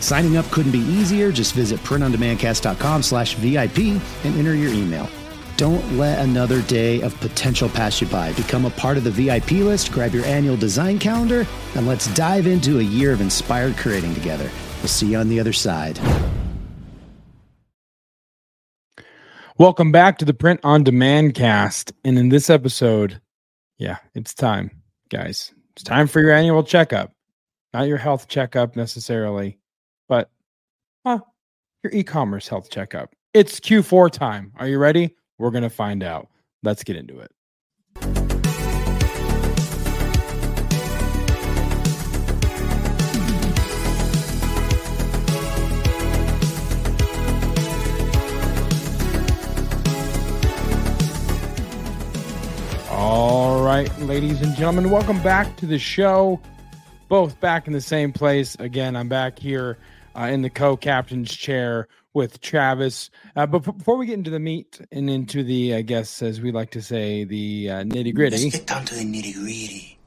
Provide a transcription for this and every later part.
Signing up couldn't be easier. Just visit printondemandcast.com slash VIP and enter your email. Don't let another day of potential pass you by. Become a part of the VIP list, grab your annual design calendar, and let's dive into a year of inspired creating together. We'll see you on the other side. Welcome back to the Print on Demand cast. And in this episode, yeah, it's time, guys. It's time for your annual checkup. Not your health checkup necessarily, but uh, your e commerce health checkup. It's Q4 time. Are you ready? We're going to find out. Let's get into it. All right, ladies and gentlemen, welcome back to the show. Both back in the same place. Again, I'm back here uh, in the co captain's chair with Travis. Uh, but before we get into the meat and into the, I guess, as we like to say, the uh, nitty gritty. Let's get down to the nitty gritty.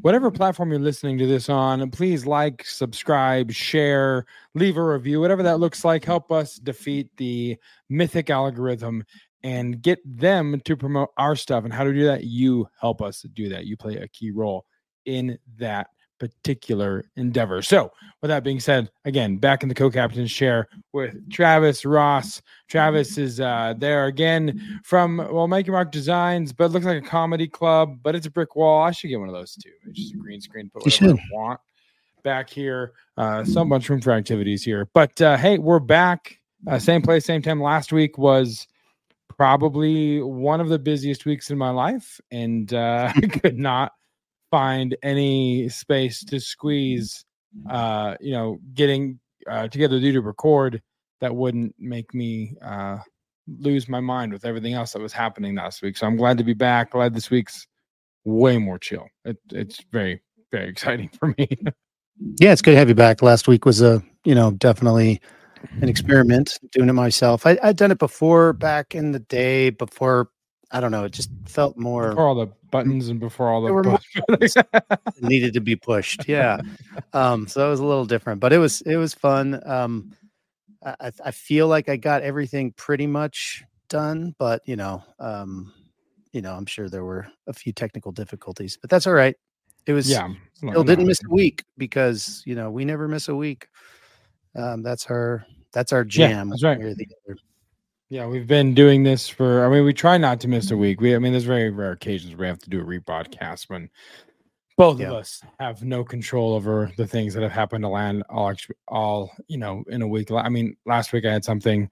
Whatever platform you're listening to this on, please like, subscribe, share, leave a review, whatever that looks like. Help us defeat the mythic algorithm and get them to promote our stuff. And how to do that? You help us do that. You play a key role in that particular endeavor. So, with that being said, again, back in the co-captain's chair with Travis Ross. Travis is uh, there again from well, Mikey Mark Designs, but looks like a comedy club, but it's a brick wall. I should get one of those too. It's just a green screen. Put whatever I want back here. Uh, so much room for activities here. But uh, hey, we're back. Uh, same place, same time. Last week was probably one of the busiest weeks in my life, and uh, I could not find any space to squeeze uh you know getting uh together due to record that wouldn't make me uh lose my mind with everything else that was happening last week. So i'm glad to be back. Glad this week's way more chill. It, it's very very exciting for me. Yeah it's good to have you back. Last week was a you know definitely an experiment doing it myself. I, i'd done it before back in the day before I don't know. It just felt more before all the buttons and before all the needed to be pushed. Yeah. Um, so it was a little different, but it was it was fun. Um, I, I feel like I got everything pretty much done, but you know, um, you know, I'm sure there were a few technical difficulties, but that's all right. It was yeah. Still didn't miss a week because you know we never miss a week. Um, that's our that's our jam. Yeah, that's right. Yeah, we've been doing this for. I mean, we try not to miss a week. We, I mean, there's very rare occasions where we have to do a rebroadcast when both yeah. of us have no control over the things that have happened to land all, all you know, in a week. I mean, last week I had something.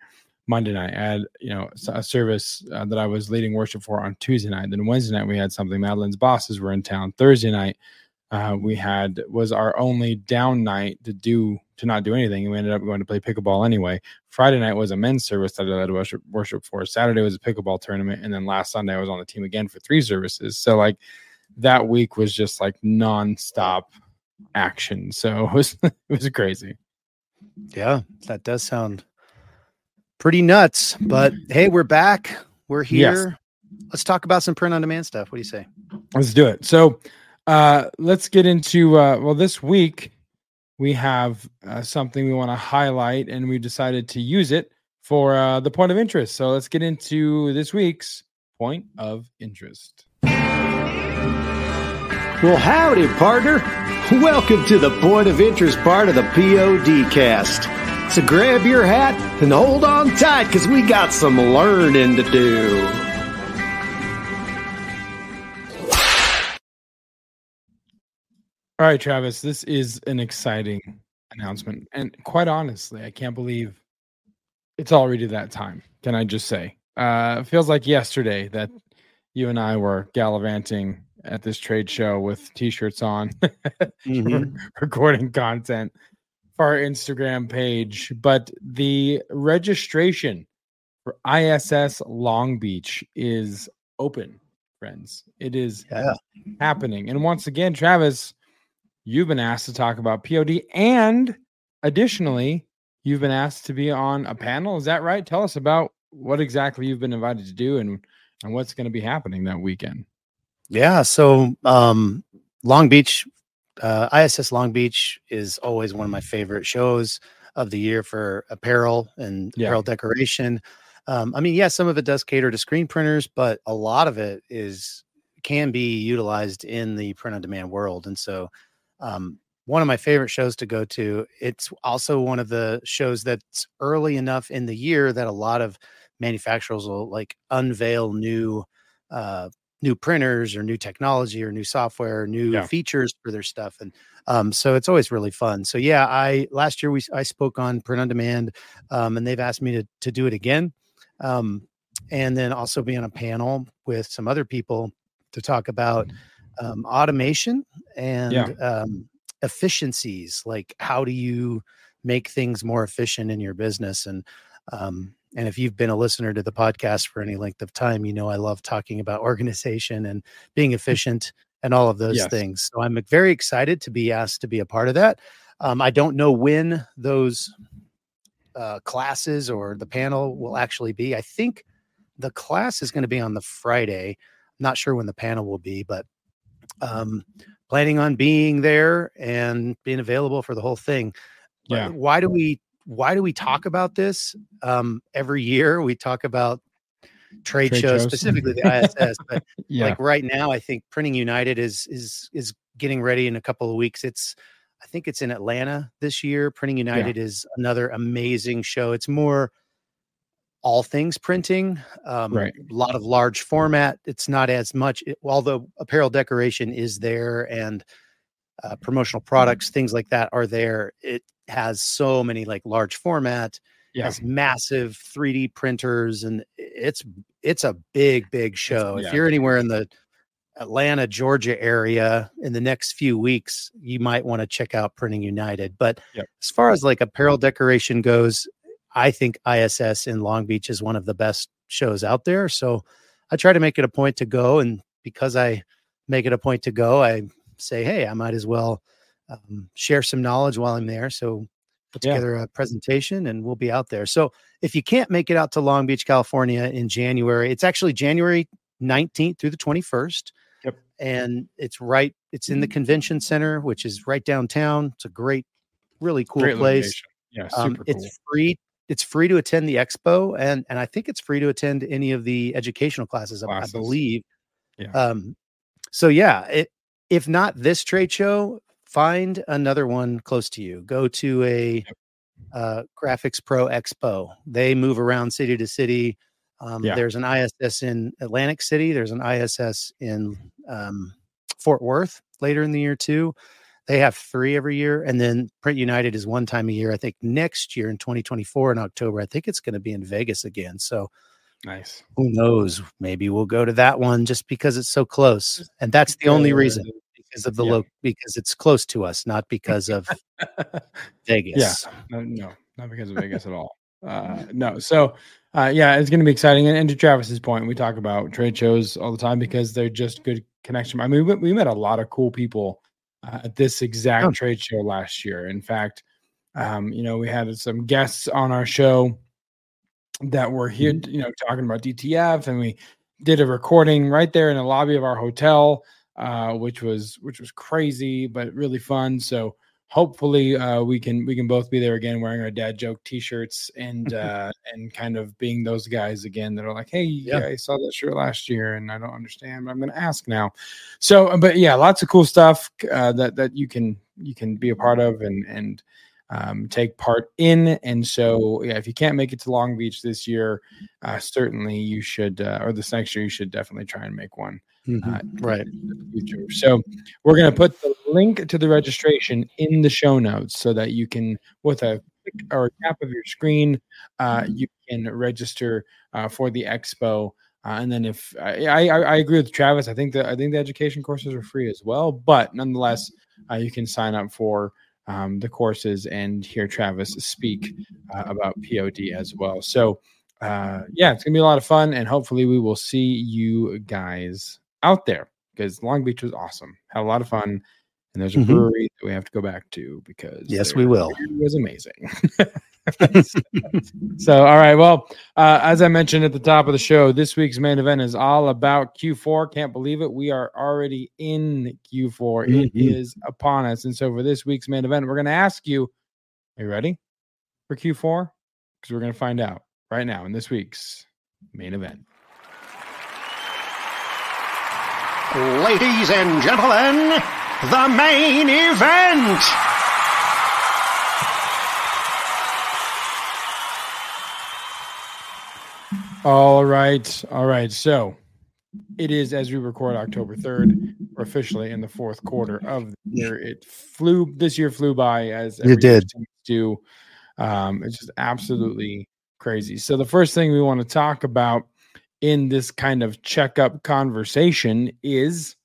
Monday night, I had you know a service uh, that I was leading worship for on Tuesday night. Then Wednesday night we had something. Madeline's bosses were in town. Thursday night uh, we had was our only down night to do to not do anything. And we ended up going to play pickleball anyway. Friday night was a men's service that I led worship, worship for. Saturday was a pickleball tournament. And then last Sunday I was on the team again for three services. So like that week was just like nonstop action. So it was it was crazy. Yeah, that does sound pretty nuts. But hey, we're back. We're here. Yes. Let's talk about some print on demand stuff. What do you say? Let's do it. So uh let's get into uh well this week we have uh, something we want to highlight and we decided to use it for uh, the point of interest. So let's get into this week's point of interest. Well, howdy, partner. Welcome to the point of interest part of the POD cast. So grab your hat and hold on tight because we got some learning to do. All right, Travis, this is an exciting announcement. And quite honestly, I can't believe it's already that time. Can I just say? Uh, it feels like yesterday that you and I were gallivanting at this trade show with t-shirts on, mm-hmm. recording content for our Instagram page. But the registration for ISS Long Beach is open, friends. It is Yeah. happening. And once again, Travis, you've been asked to talk about POD and additionally, you've been asked to be on a panel. Is that right? Tell us about what exactly you've been invited to do and and what's going to be happening that weekend. Yeah. So um, Long Beach, uh, ISS Long Beach is always one of my favorite shows of the year for apparel and Yeah. apparel decoration. Um, I mean, yeah, some of it does cater to screen printers, but a lot of it is can be utilized in the print on demand world. And so, um, one of my favorite shows to go to. It's also one of the shows that's early enough in the year that a lot of manufacturers will like unveil new uh, new printers or new technology or new software, or new Yeah. features for their stuff, and um, so it's always really fun. So yeah, I last year we I spoke on print on demand, um, and they've asked me to to do it again, um, and then also be on a panel with some other people to talk about um, automation and Yeah. um, efficiencies. Like how do you make things more efficient in your business and um, and if you've been a listener to the podcast for any length of time, you know I love talking about organization and being efficient and all of those Yes. things. So I'm very excited to be asked to be a part of that. Um, I don't know when those uh, classes or the panel will actually be. I think the class is going to be on the Friday. Not sure when the panel will be, but um, planning on being there and being available for the whole thing. Yeah. Why do we why do we talk about this um, every year? We talk about trade, Trade shows, shows. specifically the ISS, but Yeah. like right now, I think Printing United is is is getting ready in a couple of weeks. It's I think it's in Atlanta this year. Printing United is another amazing show. It's more all things printing, um, Right. A lot of large format. It's not as much, it- although apparel decoration is there and uh, promotional products, things like that are there. It has so many like large format yeah. has massive 3D printers and it's it's a big big show. yeah, if you're anywhere in the Atlanta, Georgia area in the next few weeks, you might want to check out Printing United. But Yep. as far as like apparel decoration goes, I think ISS in Long Beach is one of the best shows out there. So I try to make it a point to go and because I make it a point to go, I say, "Hey, I might as well um, share some knowledge while I'm there." So put Yeah. together a presentation and we'll be out there. So if you can't make it out to Long Beach, California in January, it's actually January 19th through the 21st. Yep. And it's right, it's in the convention center, which is right downtown. It's a great, really cool Great place. location. Yeah, Um, super cool. it's free. It's free to attend the expo, and and I think it's free to attend any of the educational classes. I- Classes. I believe. Yeah. Um. So yeah, it, if not this trade show, find another one close to you. Go to a uh, Graphics Pro Expo. They move around city to city. Um, Yeah. There's an ISS in Atlantic City. There's an ISS in um, Fort Worth later in the year too. They have three every year, and then Print United is one time a year. I think next year in 2024 in October, I think it's going to be in Vegas again. So nice. who knows? Maybe we'll go to that one just because it's so close, and that's the only reason because of the yeah. look because it's close to us, not because of Vegas. No, no, not because of Vegas at all. Uh, no, so uh, yeah, it's going to be exciting. And, and to Travis's point, we talk about trade shows all the time because they're just good connection. I mean, we, we met a lot of cool people uh, at this exact Oh. trade show last year. In fact, um, you know, we had some guests on our show that were here, you know, talking about DTF, and we did a recording right there in the lobby of our hotel, uh, which was which was crazy but really fun. So hopefully uh, we can we can both be there again wearing our dad joke t-shirts and uh and kind of being those guys again that are like hey yeah. Yeah. i saw that shirt last year and i don't understand but i'm gonna ask now so uh, but yeah lots of cool stuff uh, that that you can you can be a part of and and um, take part in and so yeah if you can't make it to long beach this year uh, certainly you should uh, or this next year you should definitely try and make one Mhm. uh, right. future. So we're going to put the link to the registration in the show notes so that you can, with a click or a tap of your screen, uh, you can register uh, for the expo. Uh, and then if I, I, I agree with Travis, I think that I think the education courses are free as well. But nonetheless, uh, you can sign up for um, the courses and hear Travis speak uh, about POD as well. So, uh, yeah, it's gonna be a lot of fun, and hopefully, we will see you guys out there because Long Beach was awesome. Had a lot of fun, and there's a Mhm. brewery that we have to go back to because Yes, we will. beer was amazing. so, all right. Well, uh, as I mentioned at the top of the show, this week's main event is all about Q4. Can't believe it. We are already in Q4. It Mhm. is upon us. And so, for this week's main event, we're going to ask you Are you ready for Q4? Because we're going to find out right now in this week's main event. Ladies and gentlemen, the main event. All right. All right. So it is as we record October 3rd. We're officially in the fourth quarter of the year. It flew this year flew by as it did. do. Um, it's just absolutely crazy. So the first thing we want to talk about in this kind of checkup conversation is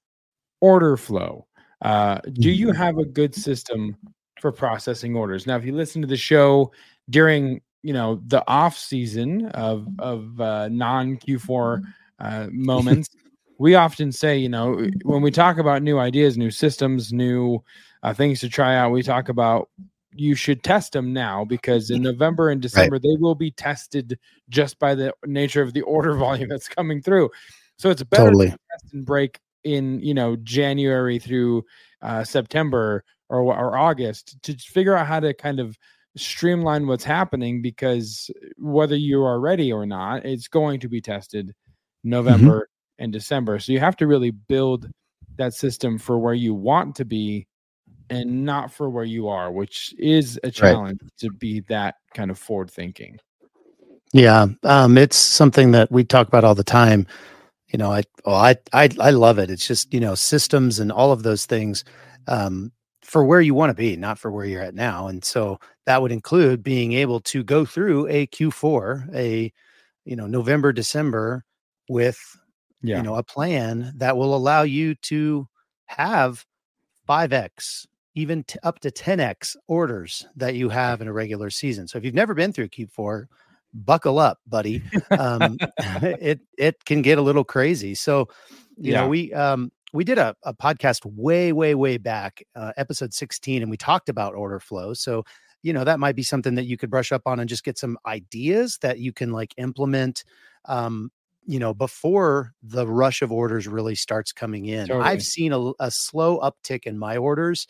order flow. Uh, do you have a good system for processing orders? Now, if you listen to the show during you know the off season of of uh, non Q4 uh, moments, we often say you know when we talk about new ideas, new systems, new uh, things to try out, we talk about you should test them now because in November and December they will be tested just by the nature of the order volume that's coming through. So it's better Totally. to test and break in you know January through uh, September or or August to figure out how to kind of streamline what's happening because whether you are ready or not, it's going to be tested November and December. So you have to really build that system for where you want to be and not for where you are, which is a challenge to be that kind of forward thinking. Yeah, um, it's something that we talk about all the time. You know, I oh, I I I love it. It's just you know systems and all of those things um, for where you want to be, not for where you're at now. And so that would include being able to go through a Q4, a you know November December with Yeah. you know a plan that will allow you to have 5x even t- up to 10x orders that you have in a regular season. So if you've never been through q4 buckle up buddy. Um, it it can get a little crazy. So you Yeah. know we um we did a, a podcast way way way back uh, episode 16 and we talked about order flow. So you know that might be something that you could brush up on and just get some ideas that you can like implement um you know before the rush of orders really starts coming in Totally. i've seen a, a slow uptick in my orders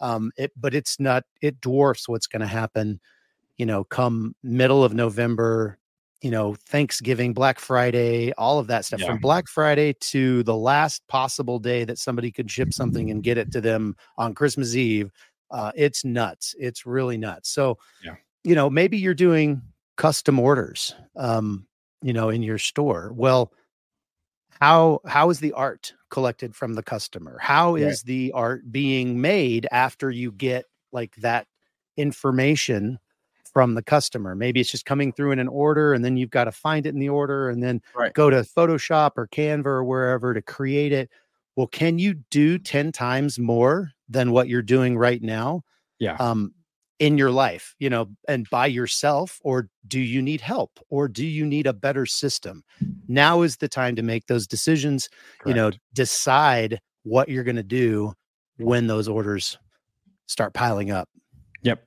um it but it's not it dwarfs what's going to happen you know come middle of november you know thanksgiving black friday all of that stuff Yeah. from black friday to the last possible day that somebody could ship something and get it to them on christmas eve uh, it's nuts it's really nuts so Yeah. you know maybe you're doing custom orders um you know in your store well how how is the art collected from the customer how is Right. the art being made after you get like that information from the customer maybe it's just coming through in an order and then you've got to find it in the order and then Right. go to photoshop or canva or wherever to create it well can you do 10 times more than what you're doing right now Yeah. um in your life you know and by yourself or do you need help or do you need a better system now is the time to make those decisions you know decide what you're going to do when those orders start piling up Yep,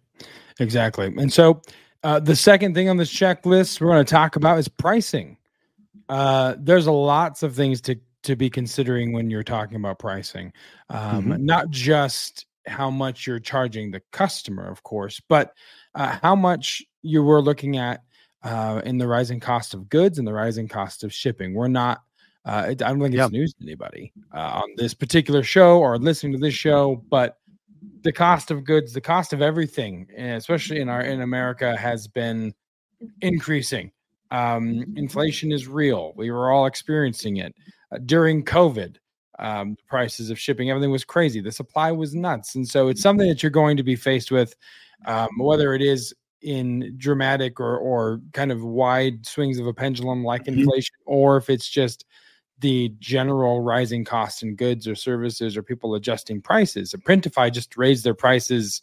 exactly. And so uh, the second thing on this checklist we're going to talk about is pricing. Uh, there's a lots of things to to be considering when you're talking about pricing, um, Mhm. not just how much you're charging the customer, of course, but uh, how much you were looking at uh, in the rising cost of goods and the rising cost of shipping. We're not. Uh, I don't think it's Yep. news to anybody uh, on this particular show or listening to this show, but the cost of goods, the cost of everything, especially in our in America, has been increasing. Um, inflation is real. We were all experiencing it uh, during COVID. Um, the prices of shipping, everything was crazy. The supply was nuts, and so it's something that you're going to be faced with, um, whether it is in dramatic or or kind of wide swings of a pendulum like Mhm. inflation, or if it's just the general rising cost in goods or services or people adjusting prices. Printify just raised their prices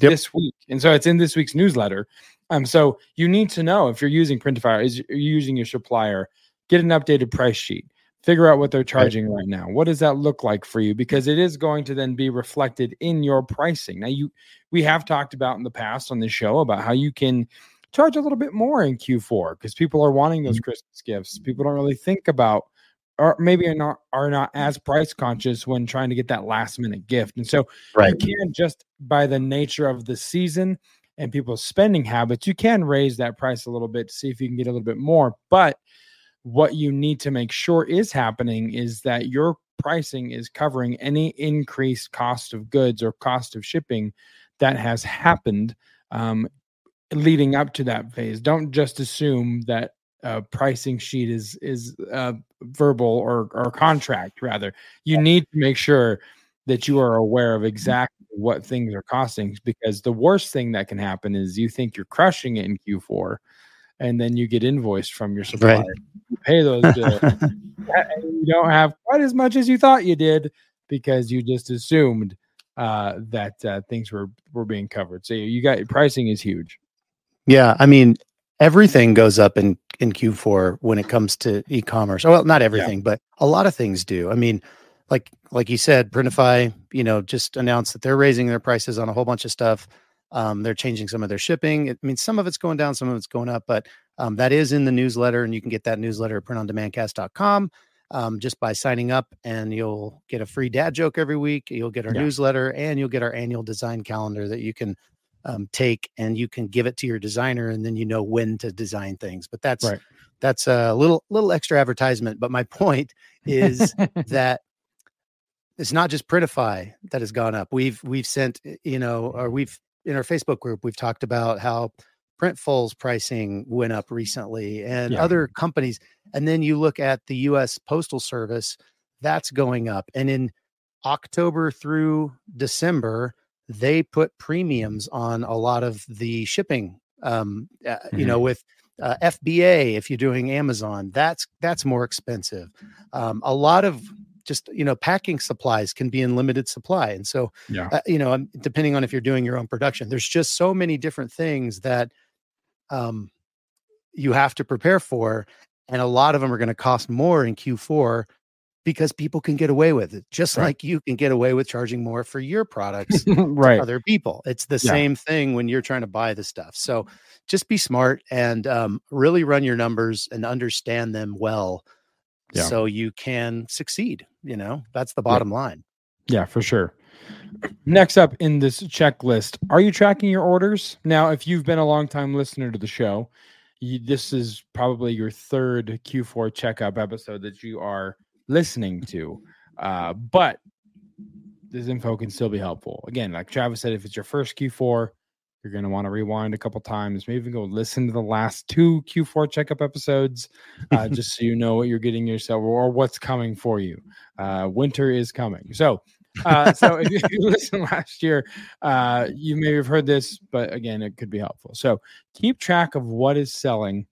yep. this week. And so it's in this week's newsletter. Um, so you need to know if you're using Printify, is you're using your supplier, get an updated price sheet, figure out what they're charging right. right now. What does that look like for you? Because it is going to then be reflected in your pricing. Now, you we have talked about in the past on the show about how you can charge a little bit more in Q4 because people are wanting those mm-hmm. Christmas gifts. People don't really think about or maybe are not are not as price conscious when trying to get that last minute gift. And so right. you can just by the nature of the season and people's spending habits, you can raise that price a little bit to see if you can get a little bit more. But what you need to make sure is happening is that your pricing is covering any increased cost of goods or cost of shipping that has happened um, leading up to that phase. Don't just assume that a pricing sheet is is uh, verbal or or contract rather. You need to make sure that you are aware of exactly what things are costing because the worst thing that can happen is you think you're crushing it in q4 and then you get invoiced from your supplier right. you pay those bills you don't have quite as much as you thought you did because you just assumed uh, that uh, things were were being covered so you got pricing is huge yeah i mean everything goes up in in Q4 when it comes to e-commerce. Well, not everything, yeah. but a lot of things do. I mean, like like you said, Printify, you know, just announced that they're raising their prices on a whole bunch of stuff. Um, they're changing some of their shipping. It, I mean, some of it's going down, some of it's going up, but um, that is in the newsletter, and you can get that newsletter at printondemandcast.com um, just by signing up, and you'll get a free dad joke every week. You'll get our yeah. newsletter, and you'll get our annual design calendar that you can um, take and you can give it to your designer and then you know when to design things but that's right. that's a little little extra advertisement but my point is that it's not just printify that has gone up we've we've sent eh, you know or we've in our facebook group we've talked about how printful's pricing went up recently and yeah. other companies and then you look at the us postal service that's going up and in october through december they put premiums on a lot of the shipping. Um, uh, mm-hmm. You know, mm-hmm. with uh, FBA, if you're doing Amazon, that's that's more expensive. Um, a lot of just you know packing supplies can be in limited supply, and so yeah. uh, you know depending on if you're doing your own production, there's just so many different things that um, you have to prepare for, and a lot of them are going to cost more in Q4 because people can get away with it just right. like you can get away with charging more for your products right other people it's the yeah. same thing when you're trying to buy the stuff so just be smart and um, really run your numbers and understand them well yeah. so you can succeed you know that's the bottom yeah. line yeah for sure next up in this checklist are you tracking your orders now if you've been a long time listener to the show you, this is probably your third q4 checkup episode that you are listening to. Uh, but this info can still be helpful. Again, like Travis said, if it's your first Q4, you're going to want to rewind a couple times, maybe even go listen to the last two Q4 checkup episodes, uh, just so you know what you're getting yourself or what's coming for you. Uh, winter is coming. So, uh, so if you, listened last year, uh, you may have heard this, but again, it could be helpful. So keep track of what is selling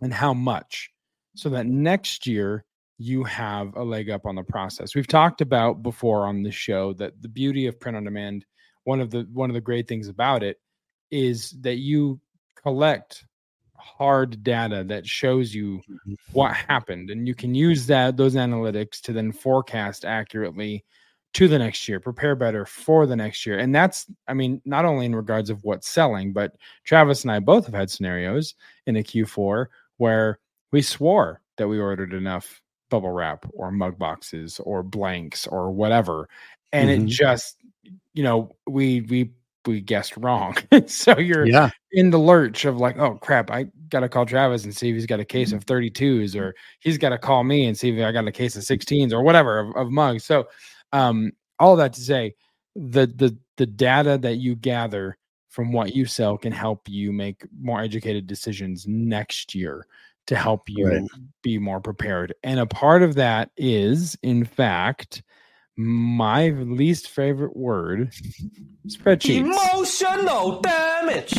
and how much so that next year you have a leg up on the process. We've talked about before on the show that the beauty of print on demand, one of the one of the great things about it is that you collect hard data that shows you mm-hmm. what happened and you can use that those analytics to then forecast accurately to the next year prepare better for the next year and that's i mean not only in regards of what's selling but travis and i both have had scenarios in a q4 where we swore that we ordered enough bubble wrap or mug boxes or blanks or whatever and mm-hmm. it just you know we we we guessed wrong so you're yeah. in the lurch of like oh crap i gotta call travis and see if he's got a case of 32s or he's got to call me and see if i got a case of 16s or whatever of, of mugs so um all that to say the the the data that you gather from what you sell can help you make more educated decisions next year to help you right. be more prepared. And a part of that is, in fact, my least favorite word spreadsheets. Emotional damage.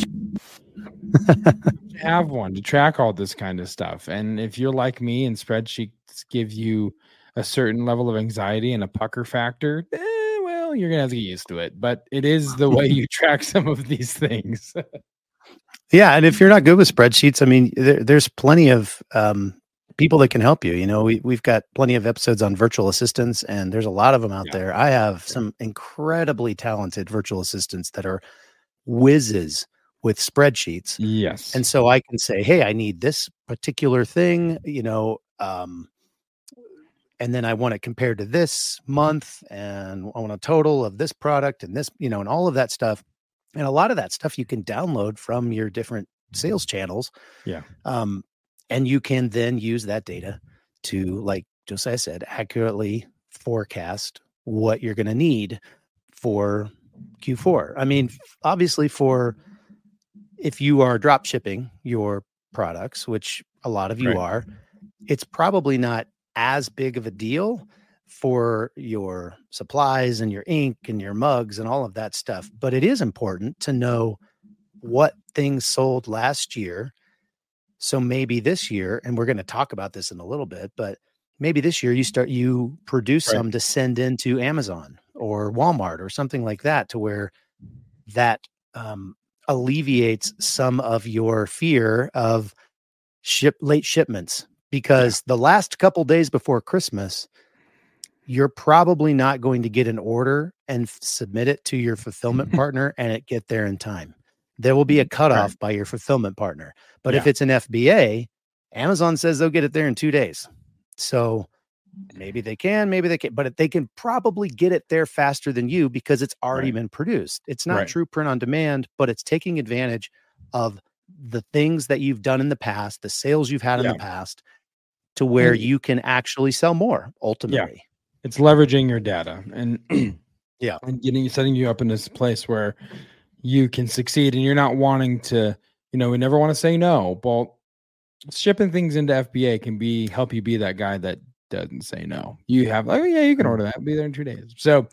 have one to track all this kind of stuff. And if you're like me and spreadsheets give you a certain level of anxiety and a pucker factor, eh, well, you're gonna have to get used to it. But it is the way you track some of these things. Yeah, and if you're not good with spreadsheets, I mean, there, there's plenty of um, people that can help you. You know, we we've got plenty of episodes on virtual assistants, and there's a lot of them out Yeah. there. I have some incredibly talented virtual assistants that are whizzes with spreadsheets, yes. and so I can say, "Hey, I need this particular thing," you know, um, and then I want it compared to this month, and I want a total of this product and this, you know, and all of that stuff. And a lot of that stuff you can download from your different sales channels. Yeah. Um, and you can then use that data to, like Josiah said, accurately forecast what you're going to need for Q4. I mean, obviously, for if you are drop shipping your products, which a lot of you Right. are, it's probably not as big of a deal for your supplies and your ink and your mugs and all of that stuff. But it is important to know what things sold last year. So maybe this year, and we're going to talk about this in a little bit, but maybe this year you start you produce Right. some to send into Amazon or Walmart or something like that to where that um, alleviates some of your fear of ship late shipments because the last couple days before Christmas, you're probably not going to get an order and f- submit it to your fulfillment partner and it get there in time. There will be a mm-hmm. cutoff by your fulfillment partner. But if it's an FBA, Amazon says they'll get it there in two days. So maybe they can, maybe they can, but they can probably get it there faster than you because it's already Right. been produced. It's not Right. true print on demand, but it's taking advantage of the things that you've done in the past, the sales you've had in Yeah. the past, to where And- you can actually sell more ultimately. it's leveraging your data and Yeah. and getting setting you up in this place where you can succeed and you're not wanting to you know we never want to say no but shipping things into fba can be help you be that guy that doesn't say no you have like oh yeah you can order that be there in two days so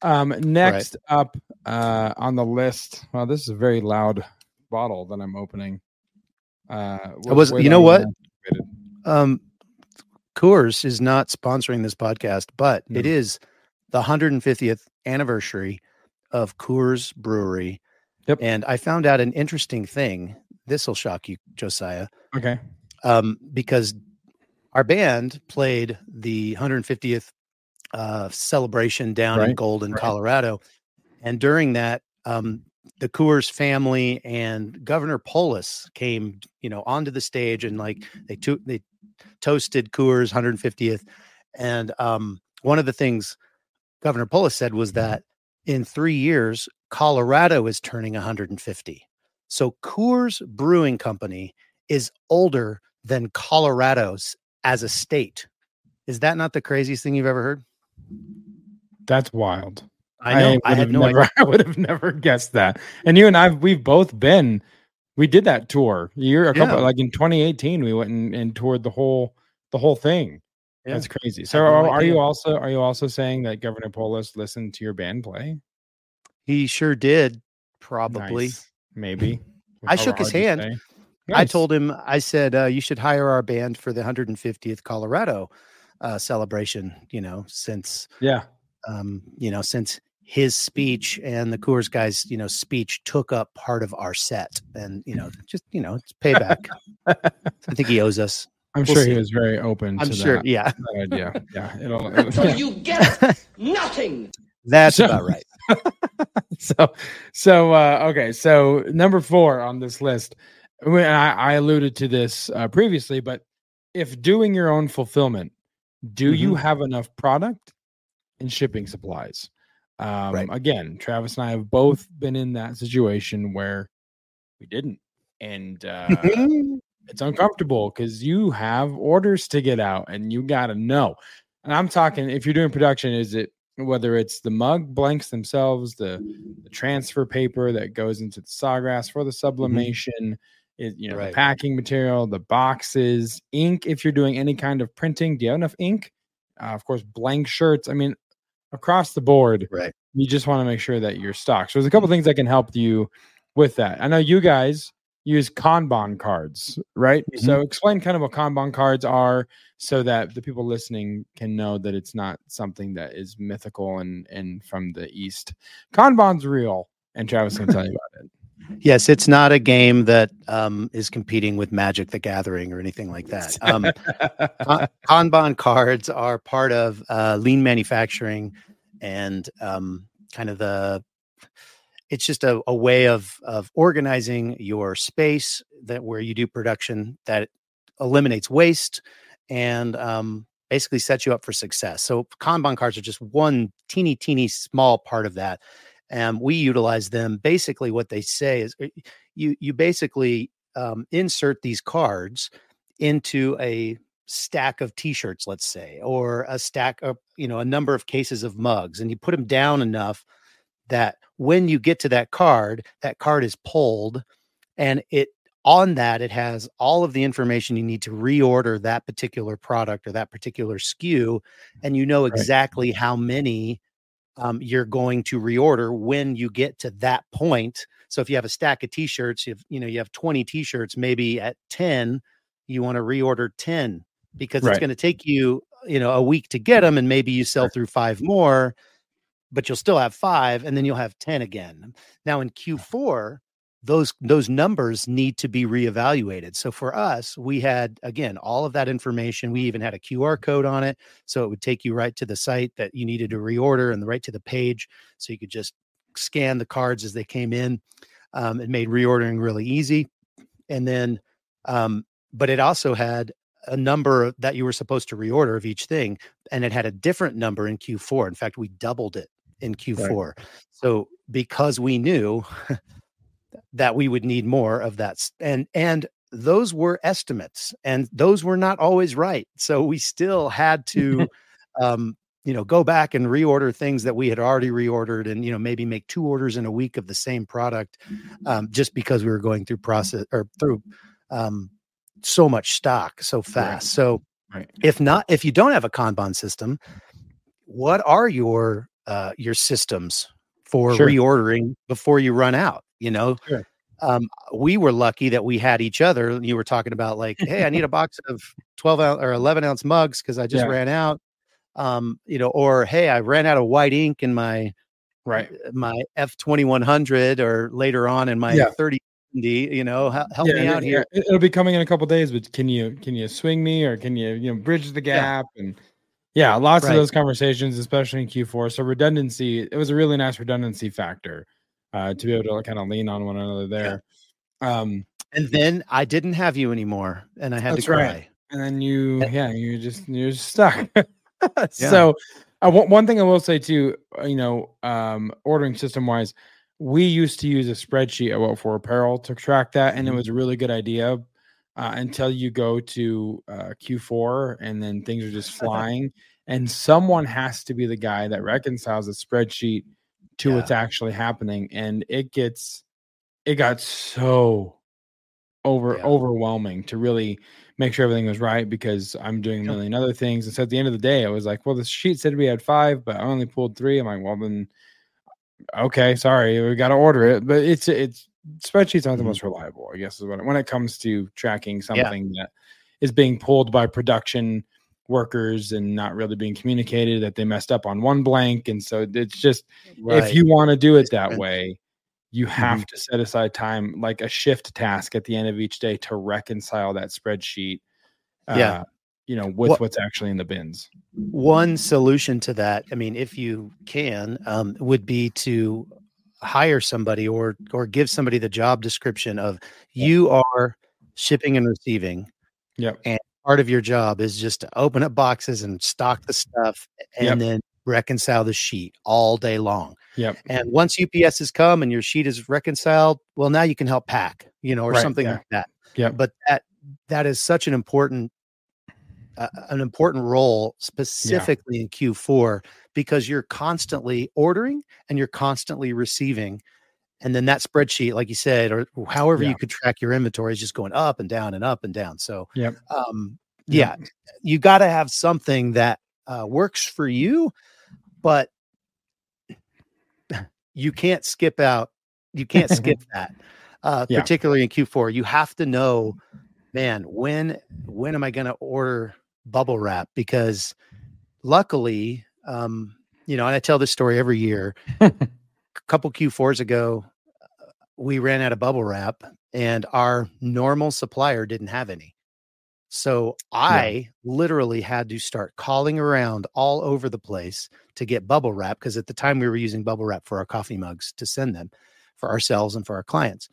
um next up uh on the list well this is a very loud bottle that i'm opening uh was- you know what? Um, Coors is not sponsoring this podcast, but it No. is the 150th anniversary of Coors Brewery. Yep. And I found out an interesting thing. This will shock you, Josiah, okay um, because our band played the 150th uh, celebration down in Golden, right. Colorado. And during that, um, the Coors family and Governor Polis came, you know, onto the stage and like they to- they toasted Coors 150th. And um, one of the things Governor Polis said was that in three years, Colorado is turning 150. So Coors Brewing Company is older than Colorado's as a state. Is that not the craziest thing you've ever heard? that's wild I know. I, would had have no never, idea. I would have never guessed that. And you and I, we've both been. We did that tour. You're a couple like in 2018. We went and, and toured the whole the whole thing. Yeah. That's crazy. So no are, are you also are you also saying that Governor Polis listened to your band play? He sure did, probably. Nice. maybe. I shook his hand. I told him, I said, uh, you should hire our band for the 150th Colorado uh, celebration, you know, since, Yeah. um, you know, since his speech and the Coors guys, you know, speech took up part of our set. And, you know, just, you know, it's payback. I think he owes us. I'm We'll sure see. he was very open I'm to sure. that, Yeah. that idea. Yeah. It'll, it'll- So you get nothing. That's So- about right. so so uh okay so number four on this list I, I alluded to this uh, previously but if doing your own fulfillment do you Mm-hmm. have enough product and shipping supplies um Right. again travis and i have both been in that situation where we didn't and uh it's uncomfortable because you have orders to get out and you got to know. And I'm talking if you're doing production, is it whether it's the mug blanks themselves, the, the transfer paper that goes into the sawgrass for the sublimation, is you know Right. the packing material, the boxes, ink. If you're doing any kind of printing, do you have enough ink? Uh, of course, blank shirts. I mean, across the board, Right. you just want to make sure that you're stocked. So there's a couple things that can help you with that. I know you guys use Kanban cards, right? Mhm. So explain kind of what Kanban cards are so that the people listening can know that it's not something that is mythical and and from the east. Kanban's real, and Travis can tell you about it. Yes, it's not a game that um, is competing with Magic the Gathering or anything like that. Um, Kanban cards are part of uh, lean manufacturing and um, kind of the. It's just a, a way of of organizing your space that where you do production that eliminates waste and um, basically sets you up for success. So Kanban cards are just one teeny teeny small part of that and we utilize them basically what they say is uh, you you basically um, insert these cards into a stack of t-shirts let's say or a stack of you know a number of cases of mugs and you put them down enough that when you get to that card that card is pulled and it on that it has all of the information you need to reorder that particular product or that particular SKU and you know exactly how many um, you're going to reorder when you get to that point. So if you have a stack of t-shirts, you have, you know, you have 20 t-shirts, maybe at 10, you want to reorder 10 because Right. it's going to take you, you know, a week to get them and maybe you sell through five more, but you'll still have five and then you'll have 10 again. Now in Q4, those those numbers need to be reevaluated. So for us, we had again all of that information. We even had a QR code on it so it would take you right to the site that you needed to reorder and right to the page so you could just scan the cards as they came in um, it made reordering really easy and then um, but it also had a number that you were supposed to reorder of each thing and it had a different number in q4 in fact we doubled it in q4 so because we knew that we would need more of that and and those were estimates and those were not always right. So we still had to um you know go back and reorder things that we had already reordered and you know maybe make two orders in a week of the same product um, just because we were going through process or through um, so much stock so fast. So Right. if not if you don't have a kanban system what are your uh, your systems for Sure. reordering before you run out you know Sure. um, we were lucky that we had each other you were talking about like hey i need a box of 12 ounce or 11 ounce mugs because i just Yeah. ran out um, you know or hey i ran out of white ink in my Right. my f2100 or later on in my Yeah. 30 you know hel- help me out here yeah, It'll be coming in a couple days, but can you can you swing me or can you you know bridge the Yeah. gap and yeah, lots Right. of those conversations, especially in Q4. So redundancy, it was a really nice redundancy factor uh, to be able to kind of lean on one another there. Um, and then i didn't have you anymore and i had to right. cry and then you yeah you just you're just stuck so uh, one, one thing i will say too uh, you know um ordering system wise we used to use a spreadsheet at what for apparel to track that and it Mhm. was a really good idea uh, until you go to uh, q4 and then things are just flying and someone has to be the guy that reconciles a spreadsheet to Yeah. what's actually happening and it gets it got so over Yeah. overwhelming to really make sure everything was right because I'm doing a million other things. And so at the end of the day, I was like, well, the sheet said we had five, but I only pulled three. I'm like, well, then okay, sorry, we got to order it. But it's it's spreadsheets aren't the Mhm. most reliable, I guess, is what when it comes to tracking something that is being pulled by production workers and not really being communicated that they messed up on one blank. And so it's just if you want to do it that way, you have to set aside time, like a shift task at the end of each day to reconcile that spreadsheet. Yeah. uh, you know, with What- what's actually in the bins. one solution to that i mean if you can um, would be to hire somebody or or give somebody the job description of you are shipping and receiving Yep. And part of your job is just to open up boxes and stock the stuff and Yep. then reconcile the sheet all day long Yep. and once ups has come and your sheet is reconciled well now you can help pack you know or Right, something yeah. like that Yeah. but that that is such an important uh, an important role specifically in Q4 because you're constantly ordering and you're constantly receiving and then that spreadsheet like you said or however Yeah. you could track your inventory is just going up and down and up and down so Yep. um yeah you got to have something that uh, works for you but you can't skip out you can't skip that uh, Yeah. particularly in Q4. You have to know, man, when when am I going to order bubble wrap? Because luckily, um, you know, and I tell this story every year. a couple Q4s ago, we ran out of bubble wrap, and our normal supplier didn't have any. So I literally had to start calling around all over the place to get bubble wrap because at the time we were using bubble wrap for our coffee mugs to send them for ourselves and for our clients.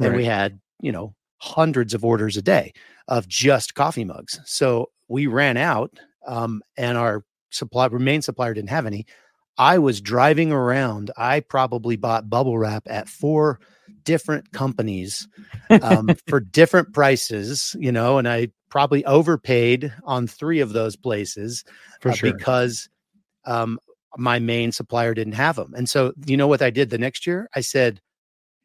And we had, you know, hundreds of orders a day of just coffee mugs. So we ran out um, and our supply main supplier didn't have any. I was driving around. I probably bought bubble wrap at four different companies um, for different prices, you know, and I probably overpaid on three of those places for uh, sure. because um, my main supplier didn't have them. And so, you know what I did the next year? I said,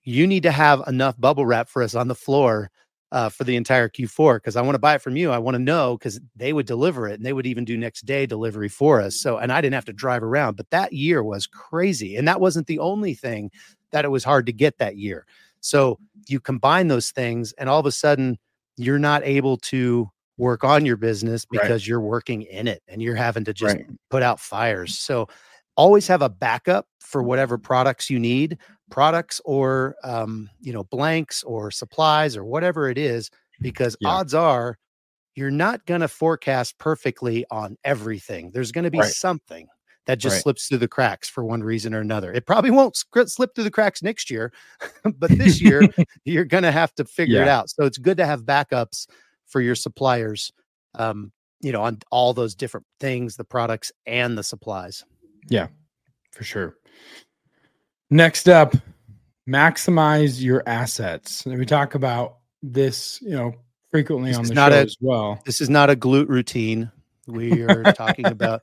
"You need to have enough bubble wrap for us on the floor uh, for the entire Q4 because I want to buy it from you. I want to know because they would deliver it and they would even do next day delivery for us. So, and I didn't have to drive around. But that year was crazy, and that wasn't the only thing that it was hard to get that year. So you combine those things, and all of a sudden, you're not able to work on your business Right. because you're working in it and you're having to just Right. put out fires. So always have a backup for whatever products you need, products or um, you know, blanks or supplies or whatever it is, because Yeah. odds are you're not going to forecast perfectly on everything. There's going to be Right. something that just Right. slips through the cracks for one reason or another. It probably won't slip through the cracks next year, but this year you're going to have to figure it out. So it's good to have backups for your suppliers, um, you know, on all those different things, the products and the supplies. For sure. Next up, maximize your assets. And we talk about this, you know, frequently This on is the not show a- as well. This is not a glute routine. We are talking about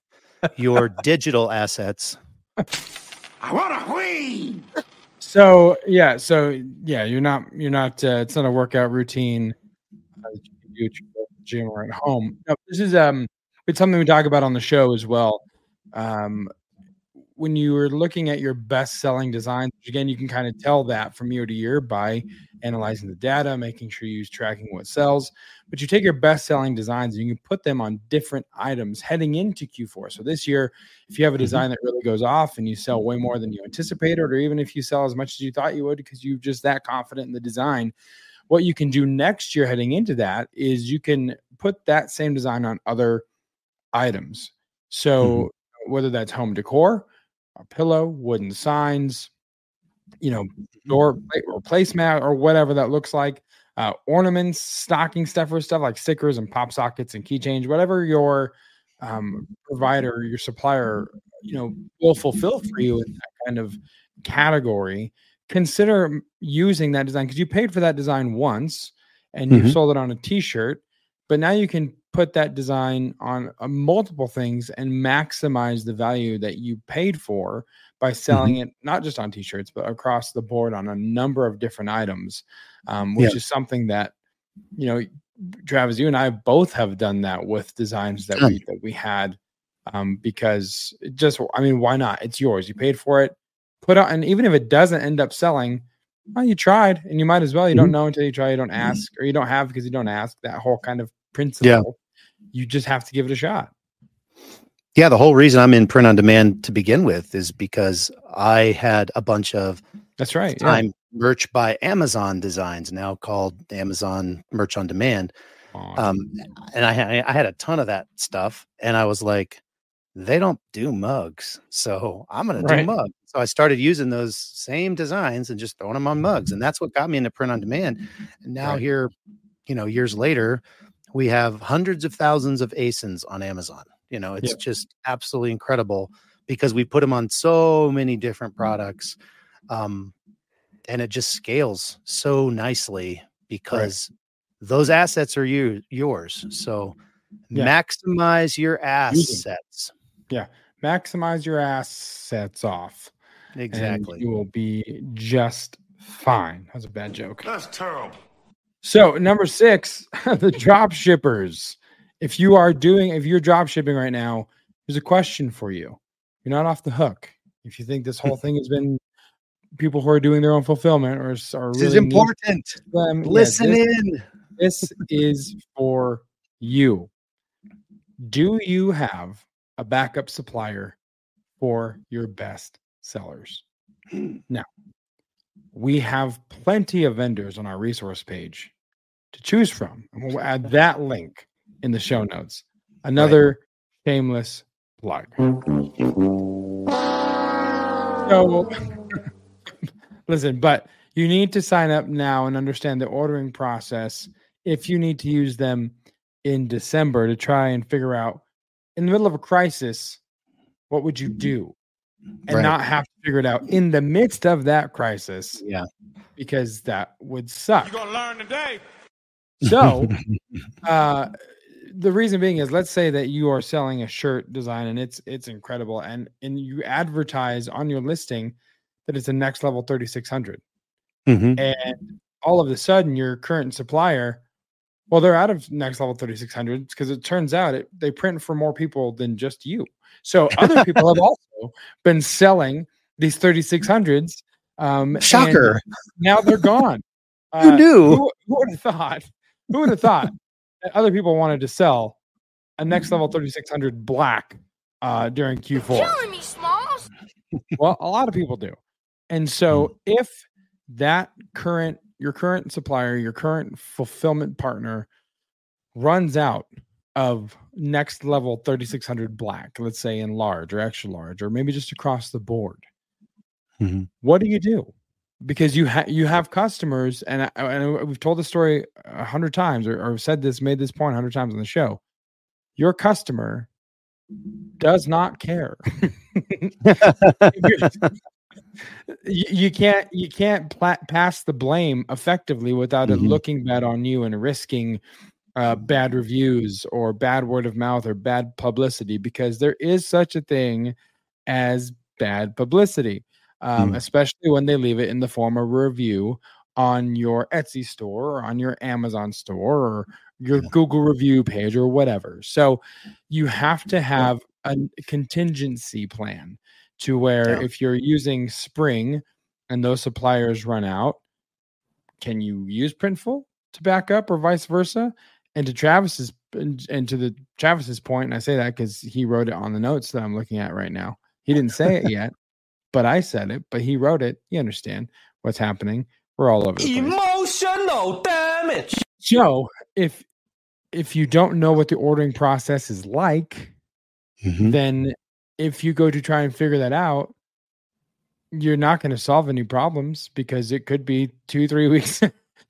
your digital assets. I want a queen. So yeah, so yeah, you're not you're not uh, it's not a workout routine uh, you do at gym or at home. No, this is um it's something we talk about on the show as well. Um, when you are looking at your best selling designs, which again, you can kind of tell that from year to year by analyzing the data, making sure you're tracking what sells. But you take your best selling designs and you can put them on different items heading into Q4. So this year, if you have a mm-hmm. design that really goes off and you sell way more than you anticipated, or even if you sell as much as you thought you would because you're just that confident in the design, what you can do next year heading into that is you can put that same design on other items. So mm-hmm. whether that's home decor, a pillow, wooden signs, you know, door or placemat or whatever that looks like, uh, ornaments, stocking stuffers, stuff like stickers and pop sockets and keychains, whatever your um, provider, your supplier, you know, will fulfill for you in that kind of category. Consider using that design because you paid for that design once and you've Mhm. sold it on a T-shirt, but now you can put that design on uh, multiple things and maximize the value that you paid for by selling it not just on t-shirts but across the board on a number of different items um, which is something that you know travis you and i both have done that with designs that we that we had um, because it just i mean why not? It's yours. You paid for it put out and even if it doesn't end up selling well you tried and you might as well. You don't know until you try. You don't ask or you don't have because you don't ask that whole kind of principle you just have to give it a shot Yeah, the whole reason I'm in print on demand to begin with is because I had a bunch of that's right yeah. time merch by Amazon designs now called Amazon Merch on Demand. Um, and I had I had a ton of that stuff, and I was like, they don't do mugs, so I'm gonna Right. do mugs. So I started using those same designs and just throwing them on mugs, and that's what got me into print on demand. And now Right. here, you know, years later, we have hundreds of thousands of ASINs on Amazon. You know, it's Yep. just absolutely incredible because we put them on so many different products, um, and it just scales so nicely because those assets are you yours. So Yeah. maximize your assets yeah maximize your assets off Exactly. you will be just fine that's a bad joke That's terrible. So number six the drop shippers if you are doing if you're drop shipping right now there's a question for you you're not off the hook if you think this hmm. whole thing has been people who are doing their own fulfillment or are This really is important. them, yeah, Listen this- in. this is for you. Do you have a backup supplier for your best sellers? Hmm. Now, we have plenty of vendors on our resource page to choose from. And we'll add that link in the show notes. Another shameless plug. So, listen, but you need to sign up now and understand the ordering process if you need to use them in December to try and figure out in the middle of a crisis, what would you mm-hmm. do? And Right. not have to figure it out in the midst of that crisis Yeah. because that would suck. You're gonna learn today. So, uh, the reason being is, let's say that you are selling a shirt design and it's it's incredible, and and you advertise on your listing that it's a next level thirty six hundred, Mhm. and all of a sudden your current supplier, well, they're out of next level thirty six hundred because it turns out it, they print for more people than just you. So other people have also been selling these thirty six hundreds. Um, Shocker. Now they're gone. Who Uh, knew? who, who would have thought? Who would have thought that other people wanted to sell a next level 3600 black uh, during Q4? Killing me, Smalls. Well, a lot of people do. And so if that current your current supplier, your current fulfillment partner runs out of next level 3600 black, let's say in large or extra large or maybe just across the board. Mhm. What do you do? Because you have you have customers and, I, and we've told the story a hundred times or, or said this made this point a hundred times on the show. Your customer does not care. you, you can't you can't pla- pass the blame effectively without it Mhm. looking bad on you and risking uh, bad reviews or bad word of mouth or bad publicity because there is such a thing as bad publicity um, Mm. especially when they leave it in the form of a review on your etsy store or on your amazon store or your Yeah. google review page or whatever so you have to have a contingency plan to where Yeah. if you're using spring and those suppliers run out can you use printful to back up or vice versa and to travis's and, and to the travis's point and i say that because he wrote it on the notes that i'm looking at right now he didn't say it yet but i said it but he wrote it you understand what's happening we're all over Emotional damage. so if if you don't know what the ordering process is like Mhm. then if you go to try and figure that out, you're not going to solve any problems because it could be two, three weeks,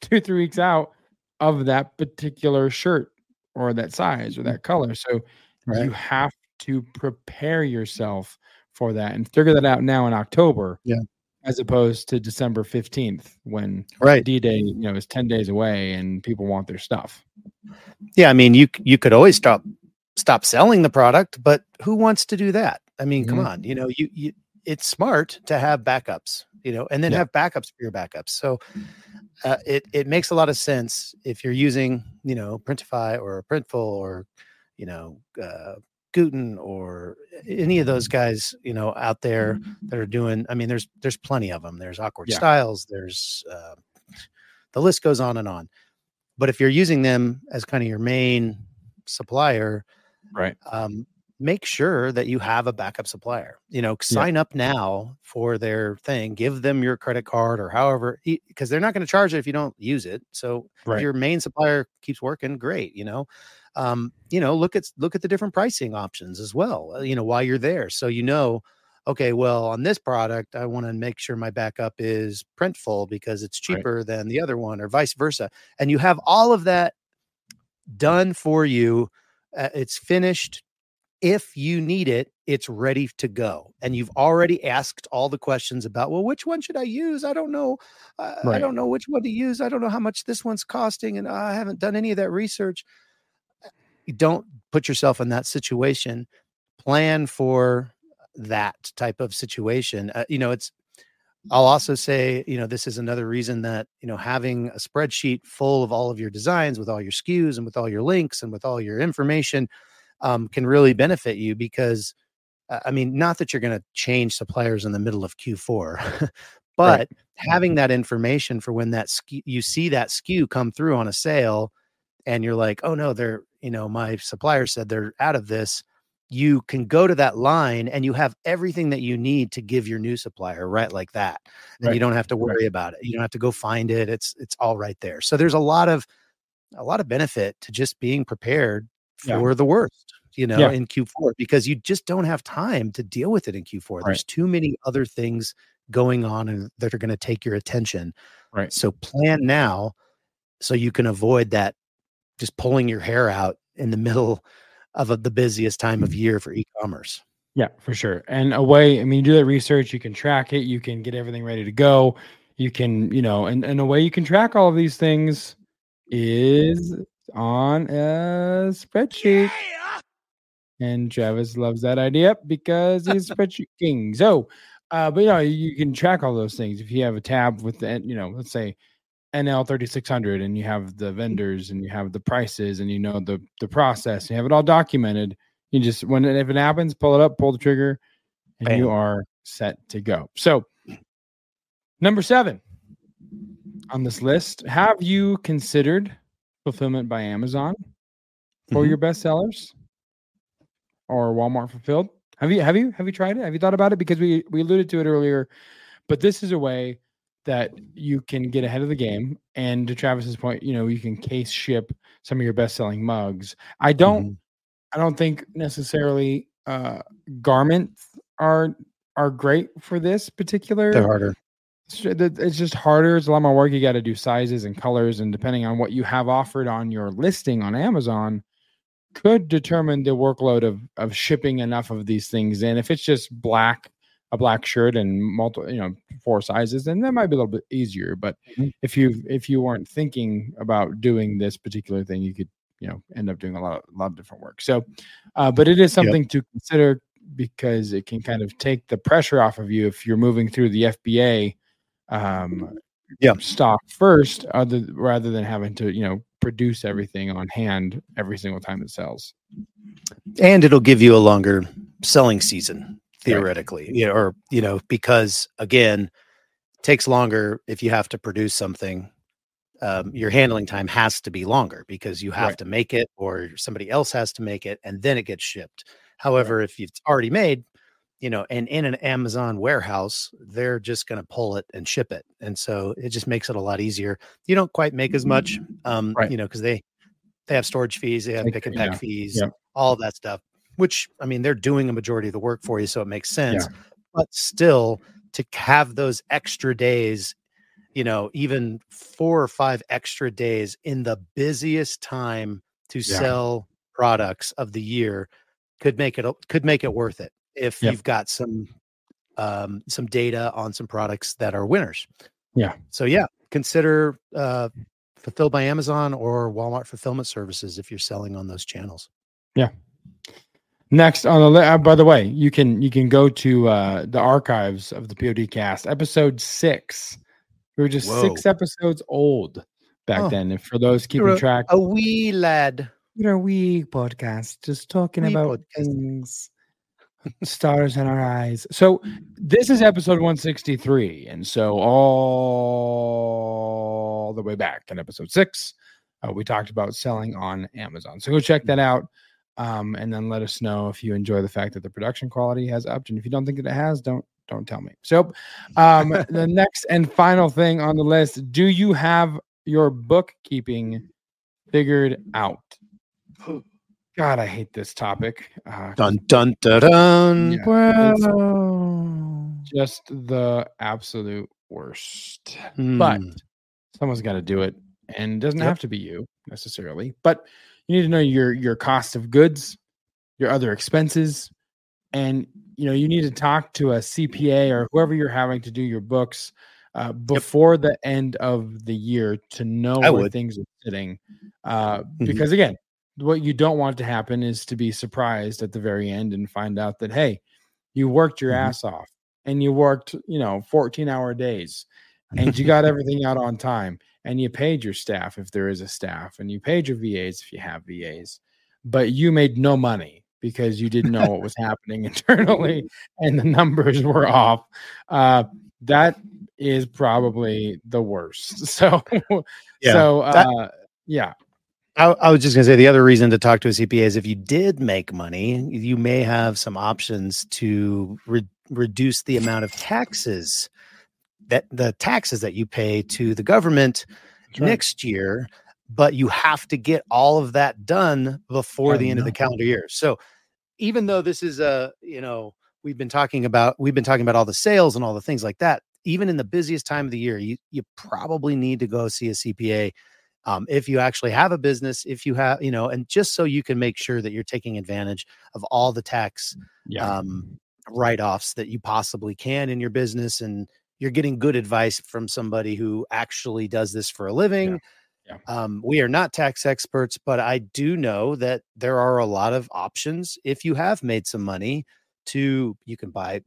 two, three weeks out of that particular shirt or that size or mm. that color. So Right. you have to prepare yourself for that and figure that out now in October. Yeah. As opposed to December 15th when Right. D Day, you know, is 10 days away and people want their stuff. Yeah, I mean, you you could always stop stop selling the product, but who wants to do that? I mean, come Mhm. on, you know, you, you it's smart to have backups, you know, and then Yeah. have backups for your backups. So uh, it it makes a lot of sense if you're using, you know, Printify or Printful or you know, uh, Gooten or any of those guys, you know, out there that are doing. I mean, there's there's plenty of them. There's awkward Yeah. styles. There's uh, the list goes on and on. But if you're using them as kind of your main supplier, Right. um, make sure that you have a backup supplier. You know, sign up now for their thing. Give them your credit card or however, because they're not going to charge it if you don't use it. So Right. if your main supplier keeps working, great. You know, um, you know, look at look at the different pricing options as well. uh, You know, while you're there, so you know. Okay, well, on this product, I want to make sure my backup is printful because it's Right. cheaper than the other one, or vice versa. And you have all of that done for you. Uh, it's finished. If you need it, it's ready to go. And you've already asked all the questions about, well, which one should I use? I don't know. Uh, I don't know which one to use. I don't know how much this one's costing. And I haven't done any of that research. You don't put yourself in that situation. Plan for that type of situation. Uh, you know, it's, I'll also say, you know, this is another reason that, you know, having a spreadsheet full of all of your designs with all your SKUs and with all your links and with all your information um, can really benefit you because, uh, I mean, not that you're going to change suppliers in the middle of Q4, But Right. having that information for when that SKU, you see that SKU come through on a sale, and you're like, oh no, they're you know my supplier said they're out of this. You can go to that line and you have everything that you need to give your new supplier right like that, and Right. you don't have to worry about it. You don't have to go find it. It's it's all right there. So there's a lot of a lot of benefit to just being prepared Yeah. for the worst, you know, Yeah. in Q4 because you just don't have time to deal with it in Q4. There's too many other things going on and that are going to take your attention. Right. So plan now so you can avoid that just pulling your hair out in the middle of a, the busiest time of year for e-commerce. Yeah, for sure. And a way, I mean, you do that research, you can track it, you can get everything ready to go. You can, you know, and, and a way you can track all of these things is on a spreadsheet. And Travis loves that idea because he's a spreadsheet king. So, uh, but you know, you can track all those things. If you have a tab with the, you know, let's say NL 3600 and you have the vendors and you have the prices and you know the the process, you have it all documented. You just when if it happens, pull it up, pull the trigger, and you are set to go. So, number seven on this list, have you considered fulfillment by Amazon for Mhm. your best sellers or Walmart fulfilled? Have you have you have you tried it? Have you thought about it? Because we we alluded to it earlier, but this is a way that you can get ahead of the game. And to Travis's point, you know, you can case ship some of your best selling mugs. I don't Mhm. I don't think necessarily uh garments are are great for this particular They're harder. it's it's just harder. It's a lot more work. You got to do sizes and colors, and depending on what you have offered on your listing on Amazon, could determine the workload of of shipping enough of these things in. If it's just black, a black shirt and multiple, you know, four sizes, then that might be a little bit easier. But Mhm. if you if you weren't thinking about doing this particular thing, you could you know end up doing a lot of a lot of different work. So, uh, but it is something to consider because it can kind of take the pressure off of you if you're moving through the FBA um Yeah. stock first other rather than having to you know produce everything on hand every single time it sells and it'll give you a longer selling season theoretically yeah or you know because again it takes longer if you have to produce something um, your handling time has to be longer because you have Right. to make it or somebody else has to make it and then it gets shipped. However if it's already made you know and in an amazon warehouse they're just going to pull it and ship it and so it just makes it a lot easier. You don't quite make as much um Right. you know because they they have storage fees they have pick and yeah, pack fees yeah. all that stuff which i mean they're doing a majority of the work for you so it makes sense but still to have those extra days you know even four or five extra days in the busiest time to Yeah. sell products of the year could make it could make it worth it if Yep. you've got some um some data on some products that are winners Yeah. so yeah consider uh fulfilled by amazon or walmart fulfillment services if you're selling on those channels next on the li- uh, by the way you can you can go to uh the archives of the pod cast episode six. We were just six episodes old back Oh. then and for those keeping You're a- track a wee lad. You know we podcast just talking Wee about podcast. things stars in our eyes. So this is episode 163 and so all the way back in episode six uh, we talked about selling on amazon. So go check that out um, and then let us know if you enjoy the fact that the production quality has upped and if you don't think that it has don't don't tell me so um, the next and final thing on the list do you have your bookkeeping figured out god i hate this topic uh, dun dun dun dun Yeah. just the absolute worst. But Hmm. someone's got to do it, and it doesn't Yep. have to be you necessarily. But you need to know your your cost of goods, your other expenses, and you know you need to talk to a CPA or whoever you're having to do your books uh, before the end of the year to know I where would. things are sitting. Uh, Mhm. Because again, what you don't want to happen is to be surprised at the very end and find out that hey, you worked your Mhm. ass off and you worked you know 14 hour days and you got everything out on time and you paid your staff if there is a staff and you paid your VAs if you have VAs but you made no money because you didn't know what was happening internally and the numbers were off uh, that is probably the worst. So, Yeah, so uh, that- yeah, I, I was just going to say the other reason to talk to a CPA is if you did make money, you may have some options to re- reduce the amount of taxes that the taxes that you pay to the government right. next year. But you have to get all of that done before I the end of the calendar year. So even though this is a, you know, we've been talking about we've been talking about all the sales and all the things like that. Even in the busiest time of the year, you you probably need to go see a CPA um, if you actually have a business, if you have, you know, and just so you can make sure that you're taking advantage of all the tax yeah, um, write offs that you possibly can in your business. And you're getting good advice from somebody who actually does this for a living. Yeah. Um, we are not tax experts, but I do know that there are a lot of options if you have made some money to you can buy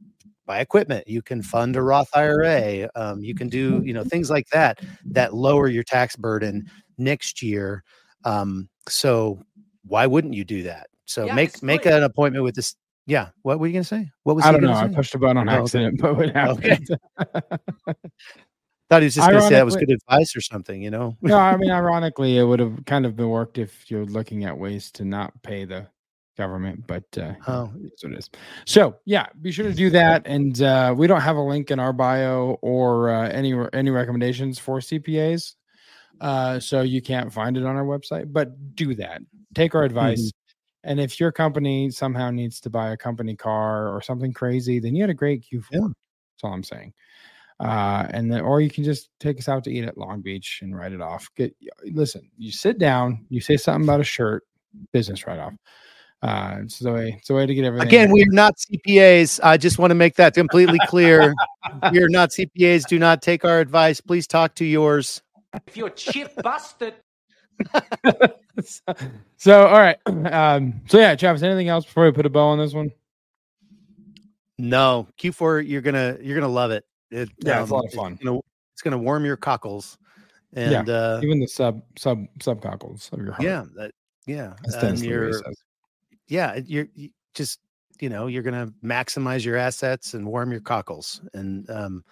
buy equipment you can fund a roth ira um, you can do you know things like that that lower your tax burden next year um, so why wouldn't you do that so Yeah, make make an appointment with this yeah what were you gonna say what was I don't know. gonna I pushed a button on Oh, okay. accident, but what happened? thought he was just gonna say that was good advice or something you know no, I mean, ironically, it would have kind of been worked if you're looking at ways to not pay the government, but uh, Oh. that's what it is. So yeah, be sure to do that. And uh, we don't have a link in our bio or uh, any any recommendations for CPAs, uh, so you can't find it on our website. But do that. Take our advice. And if your company somehow needs to buy a company car or something crazy, then you had a great Q4. Yeah. That's all I'm saying. Uh, and then, or you can just take us out to eat at Long Beach and write it off. Get listen. You sit down. You say something about a shirt, business write off. Uh, it's the way. It's the way to get everything. Again, we're not CPAs. I just want to make that completely clear. we are not CPAs. Do not take our advice. Please talk to yours. If you're a cheap bastard. so, so, all right. Um, so yeah, Travis. Anything else before we put a bow on this one? No, Q4, you're gonna you're gonna love it. it Yeah, it's a lot of it's fun. gonna, it's gonna warm your cockles. And uh Even the sub sub sub cockles of your heart. yeah, that yeah. you're yeah, you're you just you know, you're gonna maximize your assets and warm your cockles. And um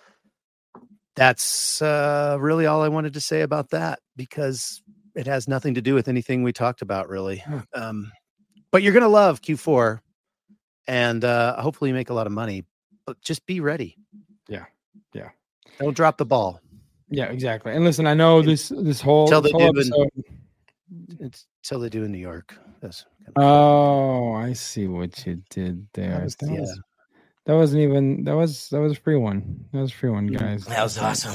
that's uh really all I wanted to say about that because it has nothing to do with anything we talked about really. Hmm. Um but you're gonna love Q4 and uh hopefully you make a lot of money. But just be ready. Yeah, yeah. Don't drop the ball. Yeah, exactly. And listen, I know And this this whole, tell this the whole dude episode. It's till they do in New York. That's kind of- Oh, I see what you did there. was- That, yeah. was, that wasn't even that was that was a free one. That was a free one, Mhm. guys. That was awesome.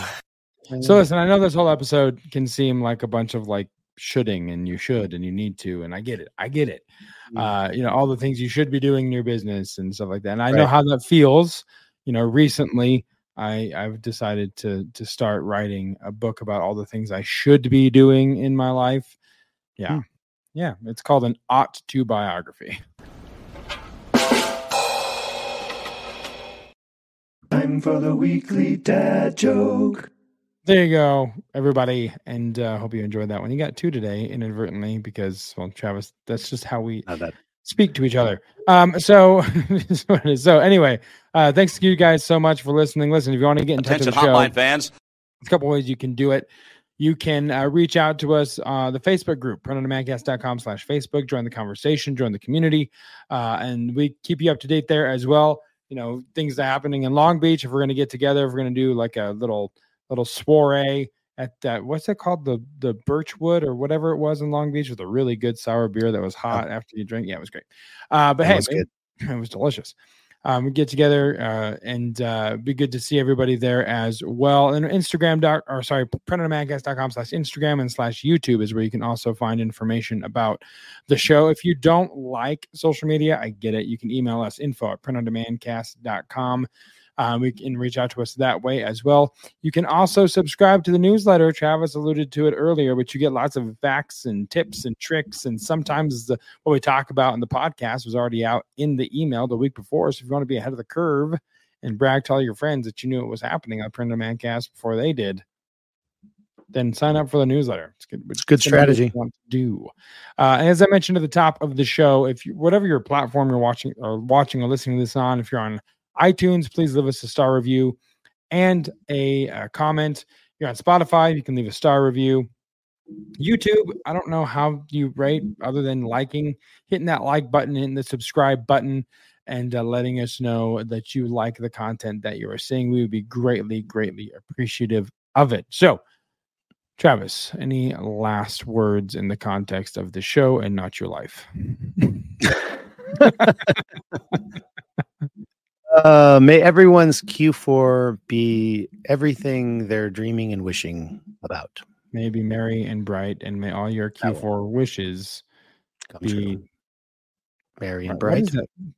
So listen, I know this whole episode can seem like a bunch of like shoulding and you should and you need to, and I get it. I get it. Mm. Uh, you know, all the things you should be doing in your business and stuff like that. And I know how that feels. You know, recently I I've decided to to start writing a book about all the things I should be doing in my life. Yeah. Hmm. Yeah. It's called an ought to biography. Time for the weekly dad joke. There you go, everybody, and uh, hope you enjoyed that one. You got two today inadvertently because, well, Travis, that's just how we speak to each other. Um, so, so anyway, uh, thanks to you guys so much for listening. Listen, if you want to get in touch with the show, fans. a couple ways you can do it. You can uh, reach out to us uh, the Facebook group, printondemandcast.com slash Facebook. Join the conversation, join the community, uh, and we keep you up to date there as well. You know, things that are happening in Long Beach. If we're going to get together, if we're going to do like a little little soiree at that, what's it called? The the Birchwood or whatever it was in Long Beach with a really good sour beer that was hot after you drink. Yeah, it was great. Uh, but That hey, was maybe- it was delicious. Um, we get together uh, and uh, be good to see everybody there as well. And Instagram dot or sorry, printondemandcast.com slash Instagram and slash YouTube is where you can also find information about the show. If you don't like social media, I get it. You can email us info at printondemandcast.com. Um, we can reach out to us that way as well. You can also subscribe to the newsletter. Travis alluded to it earlier, but you get lots of facts and tips and tricks. And sometimes the what we talk about in the podcast was already out in the email the week before. So if you want to be ahead of the curve and brag to all your friends that you knew it was happening on Print on Demand cast before they did, then sign up for the newsletter. It's good. It's good strategy. Want to do. Uh, and as I mentioned at the top of the show, if you whatever your platform you're watching or watching or listening to this on, if you're on iTunes, please leave us a star review. and a, uh comment. You're on Spotify. You can leave a star review. YouTube, I don't know how you rate other than liking, hitting that like button, hitting the subscribe button, and uh, letting us know that you like the content that you are seeing. We would be greatly, greatly appreciative of it. So, Travis, any last words in the context of the show and not your life? Uh, may everyone's Q4 be everything they're dreaming and wishing about. Maybe merry and bright, and may all your Q4 wishes Come be true. Merry and bright.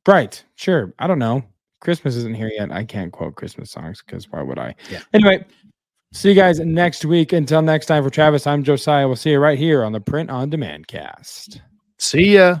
Bright, sure. I don't know. Christmas isn't here yet. I can't quote Christmas songs because why would I? Yeah. Anyway, see you guys next week. Until next time, for Travis, I'm Josiah. We'll see you right here on the Print on Demand cast. See ya.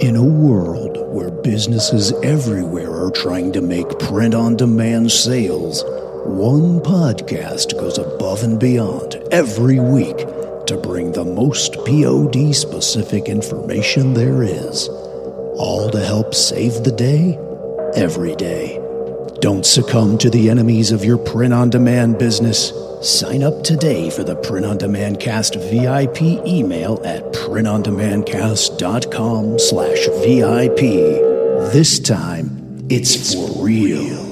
In a world where businesses everywhere are trying to make print on demand sales, one podcast goes above and beyond every week to bring the most POD specific information there is. All to help save the day every day. Don't succumb to the enemies of your print on demand business. Sign up today for the Print on Demand Cast VIP email at printondemandcast.com slash VIP. This time, it's for real.